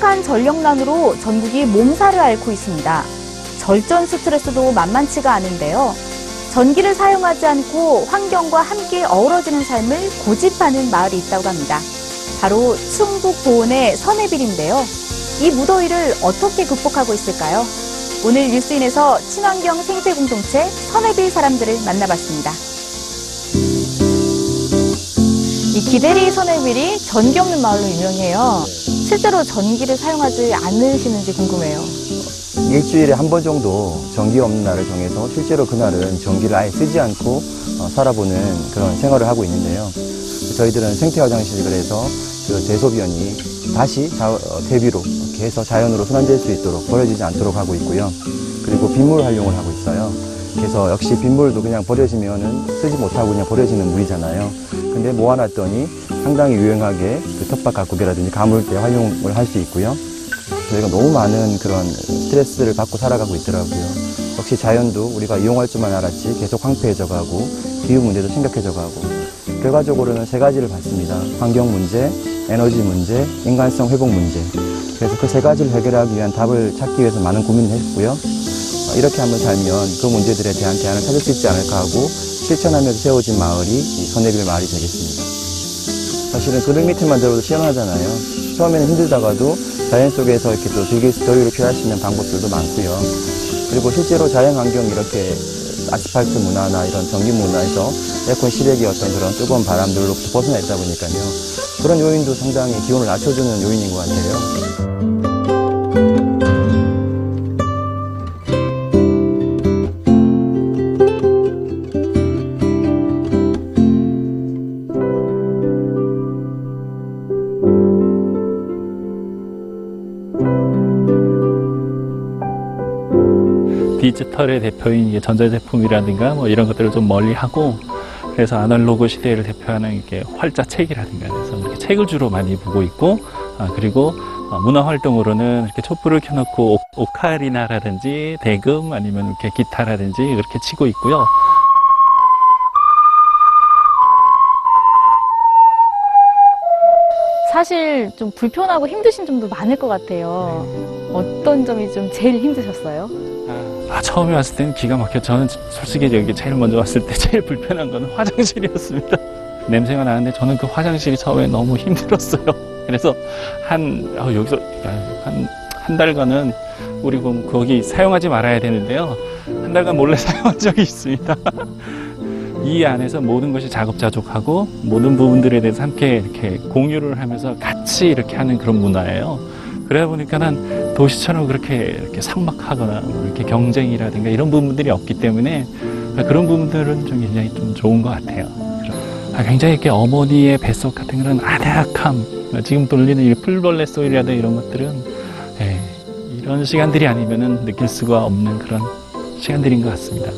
전력난으로 전국이 몸살을 앓고 있습니다. 절전 스트레스도 만만치가 않은데요. 전기를 사용하지 않고 환경과 함께 어우러지는 삶을 고집하는 마을이 있다고 합니다. 바로 충북 보은의 선해빌인데요. 이 무더위를 어떻게 극복하고 있을까요? 오늘 뉴스인에서 친환경 생태 공동체 선해빌 사람들을 만나봤습니다. 이 기대리 선해빌이 전기 없는 마을로 유명해요. 실제로 전기를 사용하지 않으시는지 궁금해요. 일주일에 한 번 정도 전기 없는 날을 정해서 실제로 그날은 전기를 아예 쓰지 않고 어, 살아보는 그런 생활을 하고 있는데요. 저희들은 생태 화장실 그래서 그 대소변이 다시 자- 어, 대비로 이렇게 해서 자연으로 순환될 수 있도록 버려지지 않도록 하고 있고요. 그리고 빗물 활용을 하고 있어요. 그래서 역시 빗물도 그냥 버려지면은 쓰지 못하고 그냥 버려지는 물이잖아요. 근데 모아놨더니 상당히 유용하게 그 텃밭 가꾸기라든지 가물 때 활용을 할 수 있고요. 저희가 너무 많은 그런 스트레스를 받고 살아가고 있더라고요. 역시 자연도 우리가 이용할 줄만 알았지 계속 황폐해져 가고 기후 문제도 심각해져 가고 결과적으로는 세 가지를 봤습니다. 환경 문제, 에너지 문제, 인간성 회복 문제. 그래서 그 세 가지를 해결하기 위한 답을 찾기 위해서 많은 고민을 했고요. 어, 이렇게 한번 살면 그 문제들에 대한 대안을 찾을 수 있지 않을까 하고 실천하면서 세워진 마을이 이 선내빌 마을이 되겠습니다. 사실은 그릇 밑에만 들어도 시원하잖아요. 처음에는 힘들다가도 자연 속에서 이렇게 또 즐길 수, 여유를 표현할 수 있는 방법들도 많고요. 그리고 실제로 자연 환경 이렇게 아스팔트 문화나 이런 전기 문화에서 에어컨 실외기 어떤 그런 뜨거운 바람들로부터 벗어나 있다 보니까요. 그런 요인도 상당히 기온을 낮춰주는 요인인 것 같아요. 디지털의 대표인 전자제품이라든가 뭐 이런 것들을 좀 멀리하고 그래서 아날로그 시대를 대표하는 이게 활자책이라든가 그래서 이렇게 책을 주로 많이 보고 있고 아, 그리고 어, 문화 활동으로는 이렇게 촛불을 켜놓고 오- 오카리나라든지 대금 아니면 이렇게 기타라든지 이렇게 치고 있고요. 사실 좀 불편하고 힘드신 점도 많을 것 같아요. 어떤 점이 좀 제일 힘드셨어요? 아, 처음에 왔을 때는 기가 막혀. 저는 솔직히 여기 제일 먼저 왔을 때 제일 불편한 건 화장실이었습니다. 냄새가 나는데 저는 그 화장실이 처음에 너무 힘들었어요. 그래서 한, 아, 여기서, 야, 한, 한 달간은 우리 그럼 거기 사용하지 말아야 되는데요. 한 달간 몰래 사용한 적이 있습니다. 이 안에서 모든 것이 자급자족하고 모든 부분들에 대해서 함께 이렇게 공유를 하면서 같이 이렇게 하는 그런 문화예요. 그러다 보니까 난 도시처럼 그렇게 이렇게 삭막하거나 뭐 이렇게 경쟁이라든가 이런 부분들이 없기 때문에 그런 부분들은 좀 굉장히 좀 좋은 것 같아요. 아, 굉장히 이렇게 어머니의 뱃속 같은 그런 아늑함, 지금 돌리는 이 풀벌레 소리라든가 이런 것들은 예, 이런 시간들이 아니면은 느낄 수가 없는 그런 시간들인 것 같습니다.